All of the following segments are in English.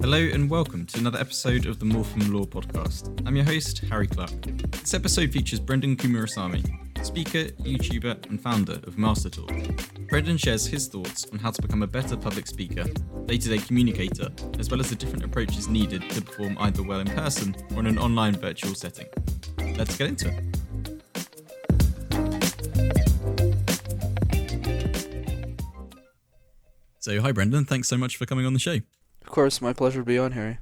Hello and welcome to another episode of the More From Law podcast. I'm your host, Harry Clark. This episode features Brenden Kumarasamy, speaker, YouTuber, and founder of Master Talk. Brenden shares his thoughts on how to become a better public speaker, day to day communicator, as well as the different approaches needed to perform either well in person or in an online virtual setting. Let's get into it. So, hi, Brenden. Thanks so much for coming on the show. Course, my pleasure to be on, Harry.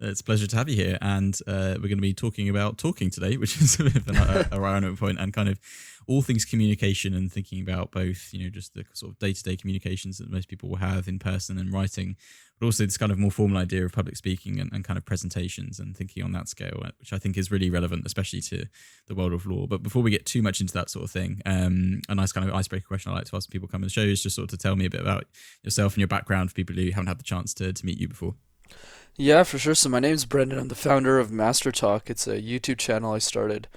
It's a pleasure to have you here, and uh, we're going to be talking about talking today, which is a bit of an ironic point, and kind of all things communication and thinking about both, you know, just the sort of day to day communications that most people will have in person and writing, but also this kind of more formal idea of public speaking and, and kind of presentations and thinking on that scale, uh, which I think is really relevant, especially to the world of law. But before we get too much into that sort of thing, um, a nice kind of icebreaker question I like to ask people come on the show is just sort of to tell me a bit about yourself and your background for people who haven't had the chance to, to meet you before. Yeah, for sure. So my name's Brenden. I'm the founder of MasterTalk. It's a YouTube channel I started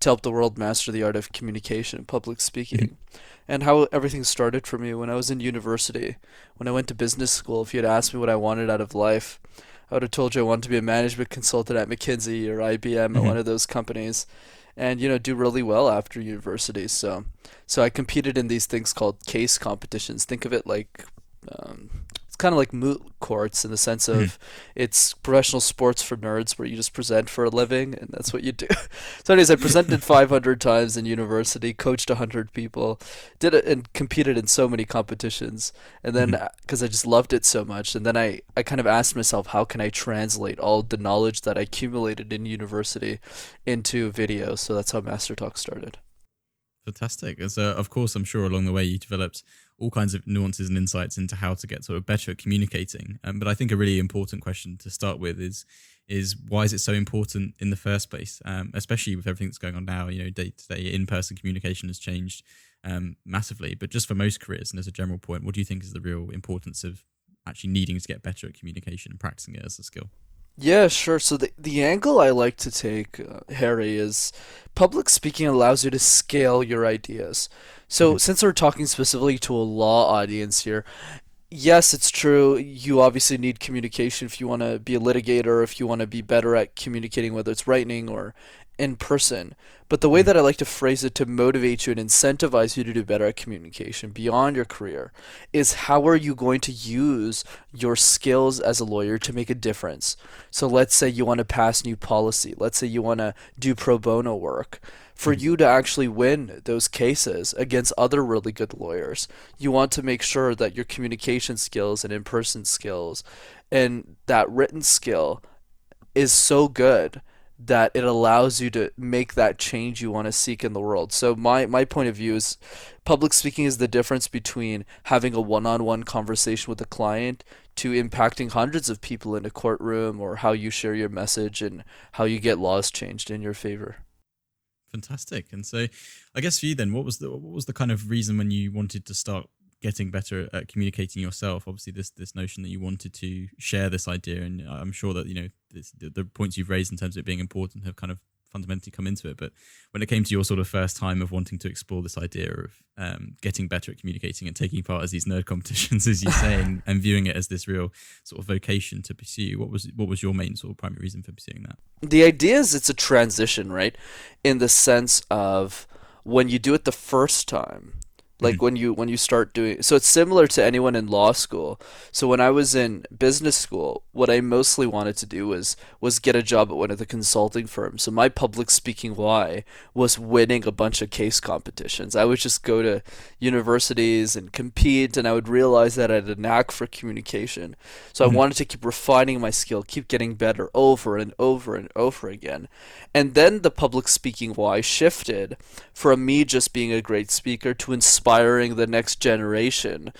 to help the world master the art of communication and public speaking. Mm-hmm. And how everything started for me when I was in university. When I went to business school, if you had asked me what I wanted out of life, I would have told you I wanted to be a management consultant at McKinsey or IBM mm-hmm. or one of those companies and you know do really well after university so so i competed in these things called case competitions think of it like um, it's kind of like moot courts in the sense of mm. it's professional sports for nerds where you just present for a living and that's what you do. so anyways, I presented 500 times in university, coached 100 people, did it and competed in so many competitions. And then because mm-hmm. I just loved it so much and then I I kind of asked myself how can I translate all the knowledge that I accumulated in university into video. So that's how MasterTalk started. Fantastic. And so, of course, I'm sure along the way you developed all kinds of nuances and insights into how to get sort of better at communicating. Um, but I think a really important question to start with is is why is it so important in the first place? Um, especially with everything that's going on now, you know, day to day in person communication has changed um, massively. But just for most careers, and as a general point, what do you think is the real importance of actually needing to get better at communication and practicing it as a skill? Yeah, sure. So the the angle I like to take, uh, Harry, is public speaking allows you to scale your ideas. So mm-hmm. since we're talking specifically to a law audience here, yes, it's true. You obviously need communication if you want to be a litigator, if you want to be better at communicating, whether it's writing or in person. But the way mm-hmm. that I like to phrase it to motivate you and incentivize you to do better at communication beyond your career is how are you going to use your skills as a lawyer to make a difference? So let's say you want to pass new policy. Let's say you want to do pro bono work. For mm-hmm. you to actually win those cases against other really good lawyers, you want to make sure that your communication skills and in person skills and that written skill is so good that it allows you to make that change you want to seek in the world. So my my point of view is public speaking is the difference between having a one-on-one conversation with a client to impacting hundreds of people in a courtroom or how you share your message and how you get laws changed in your favor. Fantastic. And so I guess for you then what was the what was the kind of reason when you wanted to start getting better at communicating yourself. Obviously this this notion that you wanted to share this idea and i'm sure that you know this, the, the, points you've raised in terms of it being important have kind of fundamentally come into it. But when it came to your sort of first time of wanting to explore this idea of um, getting better at communicating and taking part as these nerd competitions as you say and, and viewing it as this real sort of vocation to pursue what was what was your main sort of primary reason for pursuing that? The idea is it's a transition right? In the sense of when you do it the first time like mm-hmm. when you when you start doing so it's similar to anyone in law school. So when i was in business school what i mostly wanted to do was was get a job at one of the consulting firms. So my public speaking why was winning a bunch of case competitions. I would just go to universities and compete and i would realize that i had a knack for communication. So mm-hmm. i wanted to keep refining my skill keep getting better over and over and over again. And then the public speaking why shifted from me just being a great speaker to inspire inspiring the next generation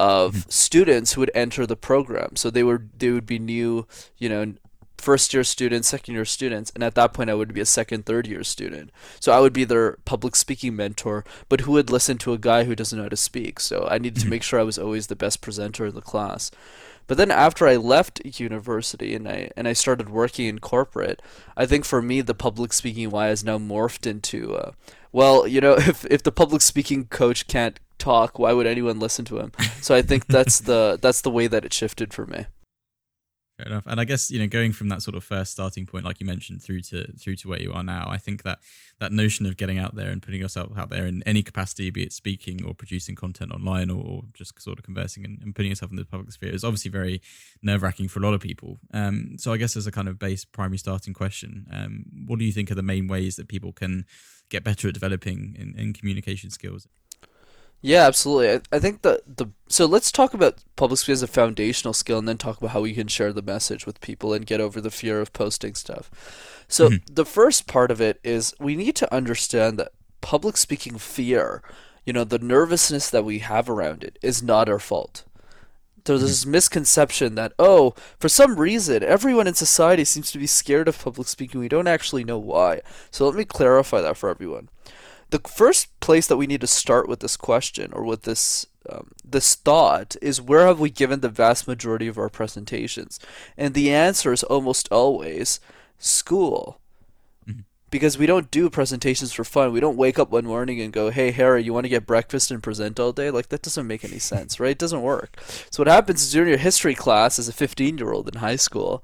of mm-hmm. students who would enter the program. So they were they would be new, you know, first year students, second year students, and at that point I would be a second, third year student. So I would be their public speaking mentor, but who would listen to a guy who doesn't know how to speak. So I needed to mm-hmm. make sure I was always the best presenter in the class. But then after I left university and I and I started working in corporate, I think for me the public speaking why has now morphed into uh, well, you know, if if the public speaking coach can't talk, why would anyone listen to him? So I think that's the that's the way that it shifted for me. Fair enough. And I guess you know, going from that sort of first starting point, like you mentioned, through to through to where you are now, I think that that notion of getting out there and putting yourself out there in any capacity, be it speaking or producing content online or, or just sort of conversing and, and, putting yourself in the public sphere, is obviously very nerve wracking for a lot of people. Um, so I guess as a kind of base primary starting question, um, what do you think are the main ways that people can get better at developing in, in communication skills? Yeah, absolutely. I, I think that the so let's talk about public speaking as a foundational skill, and then talk about how we can share the message with people and get over the fear of posting stuff. So mm-hmm. the first part of it is we need to understand that public speaking fear, you know, the nervousness that we have around it, is not our fault. There's mm-hmm. this misconception that oh, for some reason, everyone in society seems to be scared of public speaking. We don't actually know why. So let me clarify that for everyone the first place that we need to start with this question or with this um, this thought is where have we given the vast majority of our presentations? And the answer is almost always school. Mm-hmm. Because we don't do presentations for fun. We don't wake up one morning and go, "Hey Harry, you want to get breakfast and present all day?" Like that doesn't make any sense, right? It doesn't work. So what happens is during your history class as a 15-year-old in high school,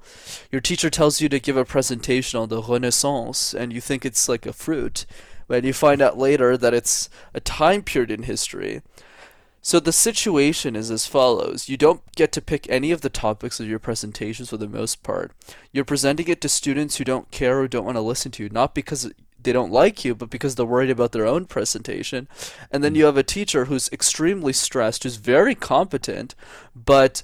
your teacher tells you to give a presentation on the Renaissance and you think it's like a fruit when you find out later that it's a time period in history. So the situation is as follows. You don't get to pick any of the topics of your presentations for the most part. You're presenting it to students who don't care or don't want to listen to you, not because they don't like you, but because they're worried about their own presentation. And then hmm. you have a teacher who's extremely stressed, who's very competent, but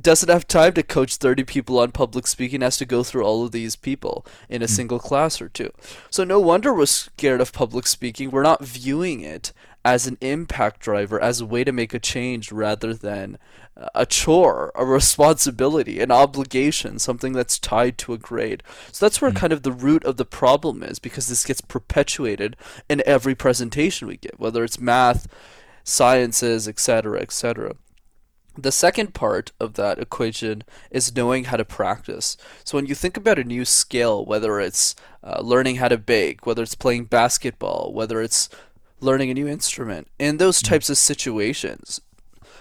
doesn't have time to coach 30 people on public speaking has to go through all of these people in a mm. single class or two so no wonder we're scared of public speaking we're not viewing it as an impact driver as a way to make a change rather than a chore a responsibility an obligation something that's tied to a grade so that's where mm. kind of the root of the problem is because this gets perpetuated in every presentation we give whether it's math sciences etc etc the second part of that equation is knowing how to practice. So when you think about a new skill, whether it's uh, learning how to bake, whether it's playing basketball, whether it's learning a new instrument, in those mm-hmm. types of situations,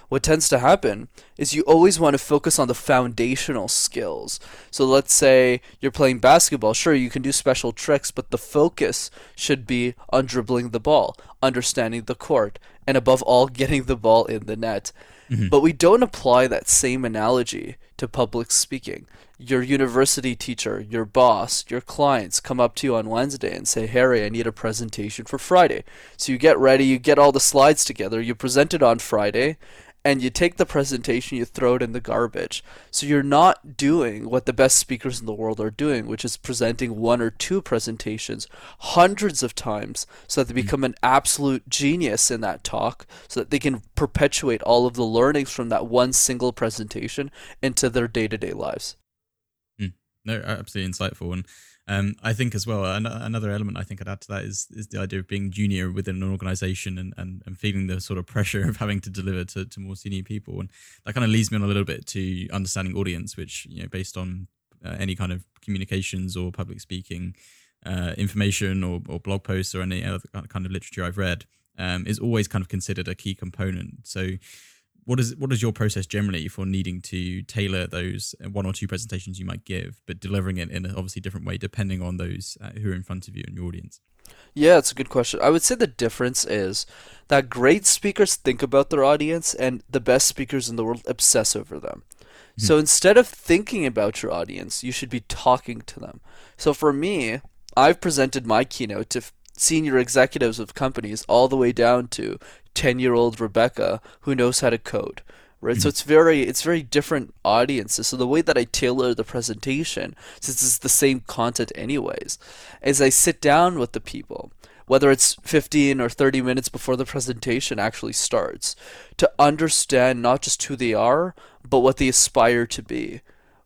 what tends to happen is you always want to focus on the foundational skills. So let's say you're playing basketball. Sure, you can do special tricks, but the focus should be on dribbling the ball, understanding the court, and above all, getting the ball in the net. Mm-hmm. But we don't apply that same analogy to public speaking. Your university teacher, your boss, your clients come up to you on Wednesday and say, Harry, I need a presentation for Friday. So you get ready, you get all the slides together, you present it on Friday, and you take the presentation, you throw it in the garbage. So you're not doing what the best speakers in the world are doing, which is presenting one or two presentations hundreds of times so that they mm-hmm. become an absolute genius in that talk, so that they can perpetuate all of the learnings from that one single presentation into their day to day lives. Mm. No, absolutely insightful. And um, I think as well, another element I think I'd add to that is is the idea of being junior within an organization and, and, and feeling the sort of pressure of having to deliver to, to more senior people. And that kind of leads me on a little bit to understanding audience, which, you know, based on uh, any kind of communications or public speaking uh, information or, or blog posts or any other kind of literature I've read, um, is always kind of considered a key component. So, what is what is your process generally for needing to tailor those one or two presentations you might give, but delivering it in a obviously different way depending on those uh, who are in front of you and your audience? Yeah, it's a good question. I would say the difference is that great speakers think about their audience, and the best speakers in the world obsess over them. Mm-hmm. So instead of thinking about your audience, you should be talking to them. So for me, I've presented my keynote to senior executives of companies all the way down to 10 year old Rebecca who knows how to code right? Mm-hmm. So it's very it's very different audiences. So the way that I tailor the presentation, since it's the same content anyways, is I sit down with the people, whether it's 15 or 30 minutes before the presentation actually starts, to understand not just who they are, but what they aspire to be.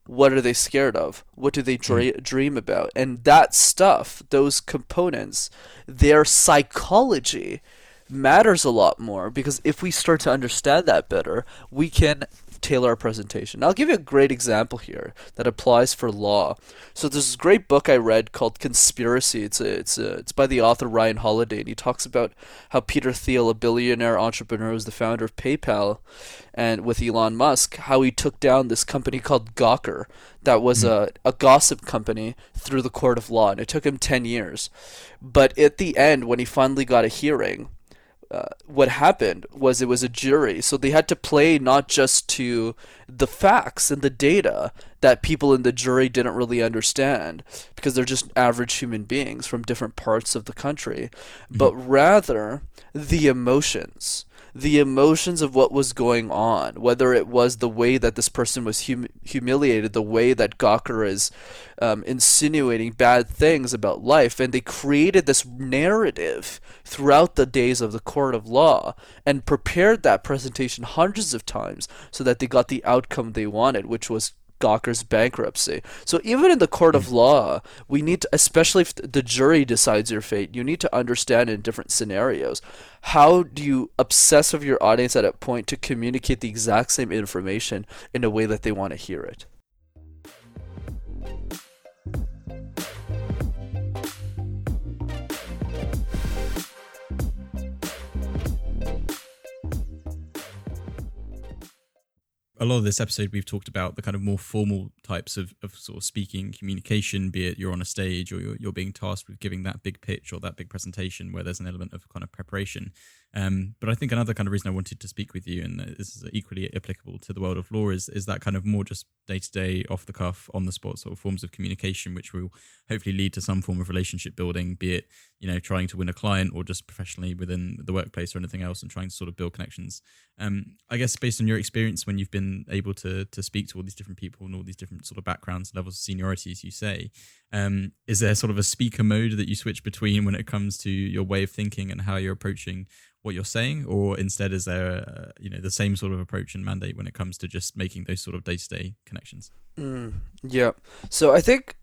What are they scared of? What do they mm-hmm. dream about? And that stuff, those components, their psychology matters a lot more because if we start to understand that better, we can tailor our presentation. I'll give you a great example here that applies for law. So there's this great book I read called Conspiracy. It's a, it's a, it's by the author Ryan Holiday, and he talks about how Peter Thiel, a billionaire entrepreneur, was the founder of PayPal, and with Elon Musk, how he took down this company called Gawker that was hmm. a, a gossip company through the court of law, and it took him ten years. But at the end, when he finally got a hearing, uh, what happened was it was a jury, so they had to play not just to the facts and the data that people in the jury didn't really understand because they're just average human beings from different parts of the country, mm-hmm. but rather the emotions the emotions of what was going on, whether it was the way that this person was hum- humiliated, the way that Gawker is um, insinuating bad things about life, and they created this narrative throughout the days of the court of law and prepared that presentation hundreds of times so that they got the outcome they wanted, which was Gawker's bankruptcy. So even in the court of law, we need to, especially if the jury decides your fate, you need to understand in different scenarios how do you obsess of your audience at a point to communicate the exact same information in a way that they want to hear it. A lot of this episode we've talked about the kind of more formal types of, of sort of speaking communication be it you're on a stage or you're, you're being tasked with giving that big pitch or that big presentation where there's an element of kind of preparation um, but I think another kind of reason I wanted to speak with you, and this is equally applicable to the world of law, is is that kind of more just day to day, off the cuff, on the spot sort of forms of communication, which will hopefully lead to some form of relationship building, be it you know trying to win a client or just professionally within the workplace or anything else, and trying to sort of build connections. Um, I guess based on your experience when you've been able to to speak to all these different people and all these different sort of backgrounds, levels of seniority, as you say, um, is there sort of a speaker mode that you switch between when it comes to your way of thinking and how you're approaching what you're saying, or instead is there a, you know the same sort of approach and mandate when it comes to just making those sort of day to day connections? Mm, yeah. So I think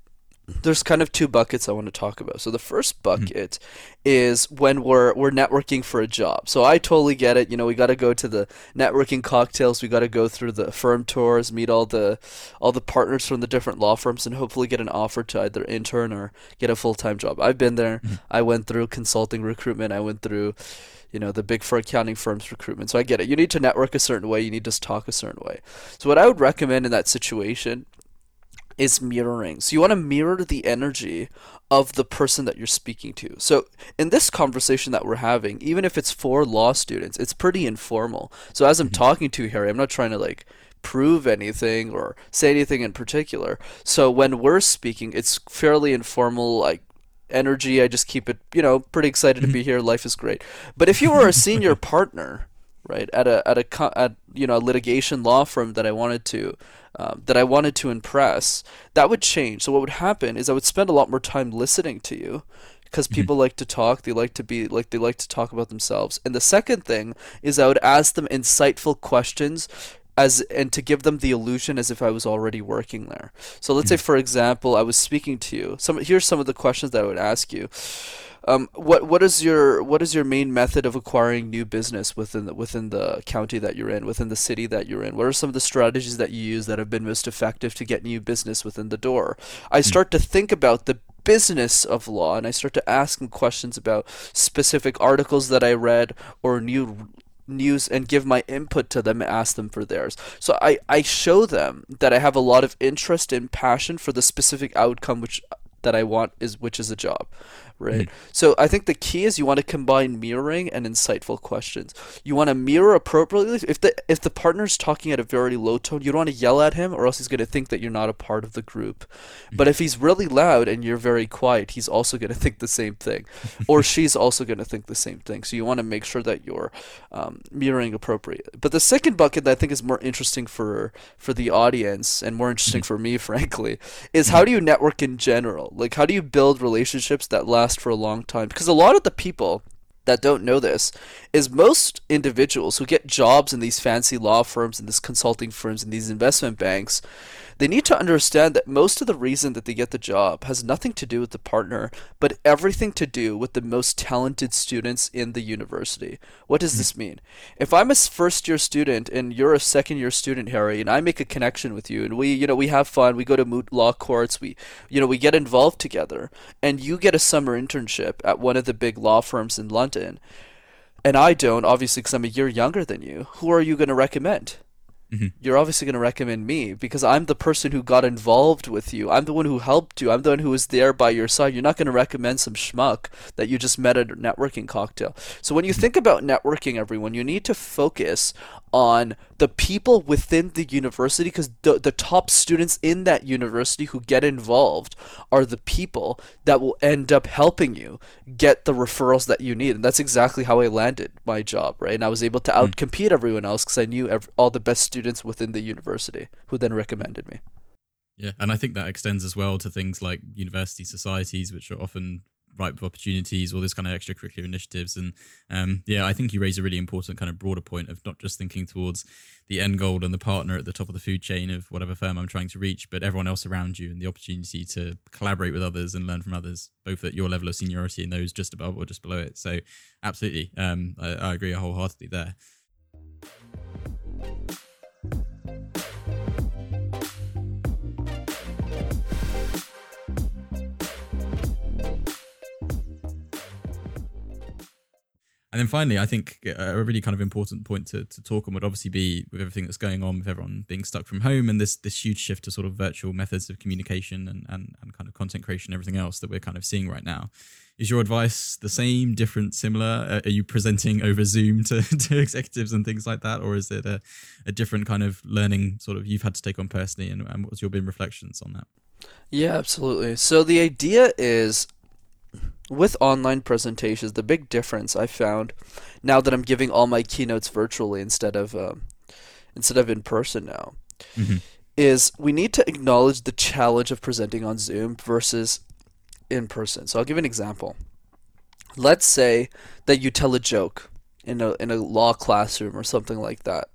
there's kind of two buckets I want to talk about. So the first mm-hmm. bucket mm-hmm. is when we're we're networking for a job. So I totally get it. You know, we got to go to the networking cocktails. We got to go through the firm tours, meet all the all the partners from the different law firms, and hopefully get an offer to either intern or get a full time job. I've been there. Mm-hmm. I went through consulting recruitment. I went through you know the big four accounting firms recruitment so i get it you need to network a certain way you need to talk a certain way so what i would recommend in that situation is mirroring so you want to mirror the energy of the person that you're speaking to so in this conversation that we're having even if it's for law students it's pretty informal so as i'm mm-hmm. talking to you harry i'm not trying to like prove anything or say anything in particular so when we're speaking it's fairly informal like energy. I just keep it, you know, pretty excited to be mm-hmm. here. Life is great. But if you were a senior partner, right, at a at a at you know a litigation law firm that I wanted to um, that I wanted to impress, that would change. So what would happen is I would spend a lot more time listening to you because mm-hmm. people like to talk they like to be like they like to talk about themselves and the second thing is i would ask them insightful questions as and to give them the illusion as if I was already working there. So let's say, hmm. for example, I was speaking to you. Some here's some of the questions that I would ask you. Um, what what is your what is your main method of acquiring new business within the, within the county that you're in, within the city that you're in? What are some of the strategies that you use that have been most effective to get new business within the door? I hmm. start to think about the business of law and I start to ask them questions about specific articles that I read or new news and give my input to them and ask them for theirs. So I, I show them that I have a lot of interest and passion for the specific outcome which that I want is which is a job right? Mm-hmm. So I think the key is you want to combine mirroring and insightful questions. You want to mirror appropriately. If the if the partner's talking at a very low tone, you don't want to yell at him, or else he's going to think that you're not a part of the group. Mm-hmm. But if he's really loud and you're very quiet, he's also going to think the same thing, or she's also going to think the same thing. So you want to make sure that you're um, mirroring appropriate. But the second bucket that I think is more interesting for for the audience and more interesting mm-hmm. for me, frankly, is how do you network in general? Like how do you build relationships that last last for a long time because a lot of the people that don't know this is most individuals who get jobs in these fancy law firms and these consulting firms and these investment banks they need to understand that most of the reason that they get the job has nothing to do with the partner, but everything to do with the most talented students in the university. What does hmm. this mean? If I'm a first year student and you're a second year student, Harry, and I make a connection with you and we, you know, we have fun, we go to moot law courts, we, you know, we get involved together, and you get a summer internship at one of the big law firms in London, and I don't, obviously, because I'm a year younger than you, who are you going to recommend? Mm-hmm. You're obviously going to recommend me because I'm the person who got involved with you. I'm the one who helped you. I'm the one who was there by your side. You're not going to recommend some schmuck that you just met at a networking cocktail. So when you mm-hmm. think about networking, everyone, you need to focus on the people within the university because the, the top students in that university who get involved are the people that will end up helping you get the referrals that you need. And that's exactly how i landed my job right? And i was able to hmm. outcompete everyone else because i knew every, all the best students within the university who then recommended me. Yeah and i think that extends as well to things like university societies which are often ripe opportunities, all this kind of extracurricular initiatives. And um, yeah, I think you raise a really important kind of broader point of not just thinking towards the end goal and the partner at the top of the food chain of whatever firm I'm trying to reach, but everyone else around you and the opportunity to collaborate with others and learn from others, both at your level of seniority and those just above or just below it. So absolutely, um, I, I agree wholeheartedly there. And then finally, I think uh, a really kind of important point to, to talk on would obviously be with everything that's going on with everyone being stuck from home and this this huge shift to sort of virtual methods of communication and, and, and kind of content creation and everything else that we're kind of seeing right now. Is your advice the same, different, similar? Uh, are you presenting over Zoom to, to executives and things like that? Or is it a, a different kind of learning sort of you've had to take on personally? And, and what's your been reflections on that? Yeah, absolutely. So the idea is with online presentations, the big difference I found now that I'm giving all my keynotes virtually instead of uh, instead of in person now mm-hmm. is we need to acknowledge the challenge of presenting on Zoom versus in person. So I'll give an example. Let's say that you tell a joke in a in a law classroom or something like that.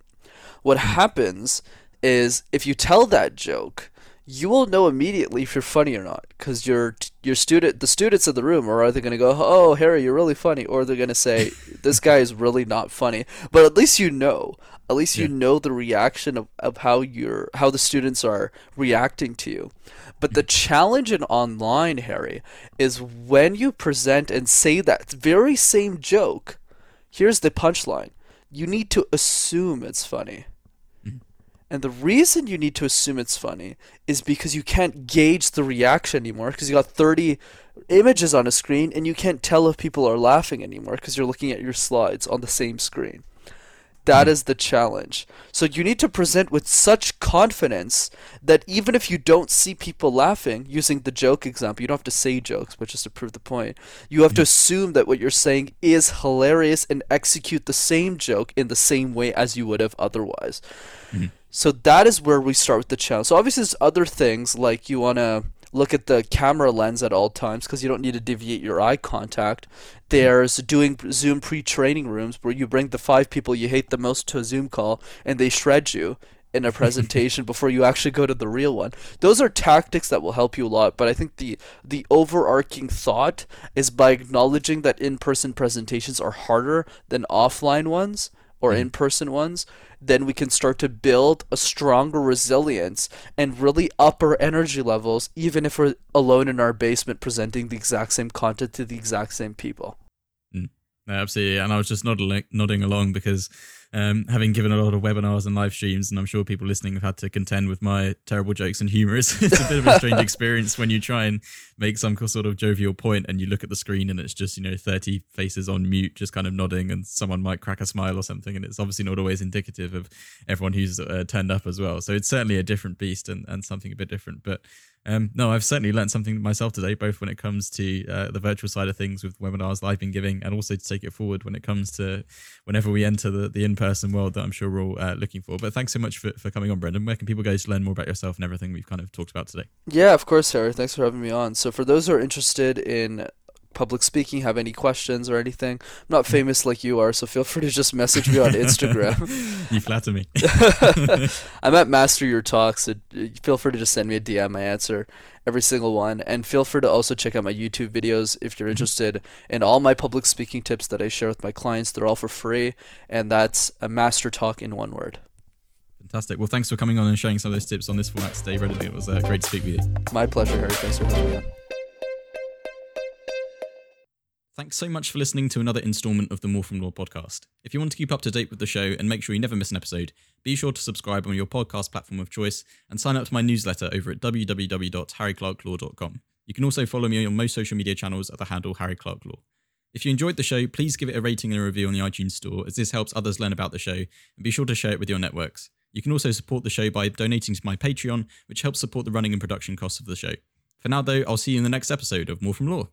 What mm-hmm. happens is if you tell that joke, you will know immediately if you're funny or not because your your student the students in the room are either going to go oh harry you're really funny or they're going to say this guy is really not funny. But at least you know. At least yeah. you know the reaction of, of how you're how the students are reacting to you. But the challenge in online harry is when you present and say that very same joke here's the punchline. You need to assume it's funny and the reason you need to assume it's funny is because you can't gauge the reaction anymore because you got 30 images on a screen and you can't tell if people are laughing anymore because you're looking at your slides on the same screen. That is the challenge. So you need to present with such confidence that even if you don't see people laughing, using the joke example, you don't have to say jokes, but just to prove the point, you have to assume that what you're saying is hilarious and execute the same joke in the same way as you would have otherwise. Mm-hmm. So that is where we start with the challenge. So obviously there's other things like you want to look at the camera lens at all times because you don't need to deviate your eye contact. There's doing Zoom pre-training rooms where you bring the five people you hate the most to a Zoom call and they shred you in a presentation before you actually go to the real one. Those are tactics that will help you a lot, but I think the the overarching thought is by acknowledging that in-person presentations are harder than offline ones or mm-hmm. in-person ones, then we can start to build a stronger resilience and really up our energy levels, even if we're alone in our basement presenting the exact same content to the exact same people. Mm. Absolutely. And I was just nodding, nodding along because um, having given a lot of webinars and live streams, and I'm sure people listening have had to contend with my terrible jokes and humor. It's, it's a bit of a strange experience when you try and make some sort of jovial point and you look at the screen and it's just, you know, 30 faces on mute, just kind of nodding, and someone might crack a smile or something. And it's obviously not always indicative of everyone who's uh, turned up as well. So it's certainly a different beast and, and something a bit different. But um, no, I've certainly learned something myself today, both when it comes to uh, the virtual side of things with webinars that I've been giving, and also to take it forward when it comes to whenever we enter the, the in person world that I'm sure we're all uh, looking for. But thanks so much for, for coming on, Brenden. Where can people go to learn more about yourself and everything we've kind of talked about today? Yeah, of course, Harry. Thanks for having me on. So, for those who are interested in public speaking, have any questions or anything. I'm not famous like you are, so feel free to just message me on Instagram. you flatter me. I'm at Master Your Talks. So feel free to just send me a DM. I answer every single one. And feel free to also check out my YouTube videos if you're interested in all my public speaking tips that I share with my clients. They're all for free, and that's a MasterTalk in one word. Fantastic. Well, thanks for coming on and sharing some of those tips on this format today, Readily. It was uh, great to speak with you. My pleasure, Harry. Thanks for having me on. Thanks so much for listening to another installment of the More From Law podcast. If you want to keep up to date with the show and make sure you never miss an episode, be sure to subscribe on your podcast platform of choice and sign up to my newsletter over at www.harryclarklaw.com. You can also follow me on most social media channels at the handle Harry Clark Law. If you enjoyed the show, please give it a rating and a review on the iTunes Store, as this helps others learn about the show, and be sure to share it with your networks. You can also support the show by donating to my Patreon, which helps support the running and production costs of the show. For now, though, I'll see you in the next episode of More From Law.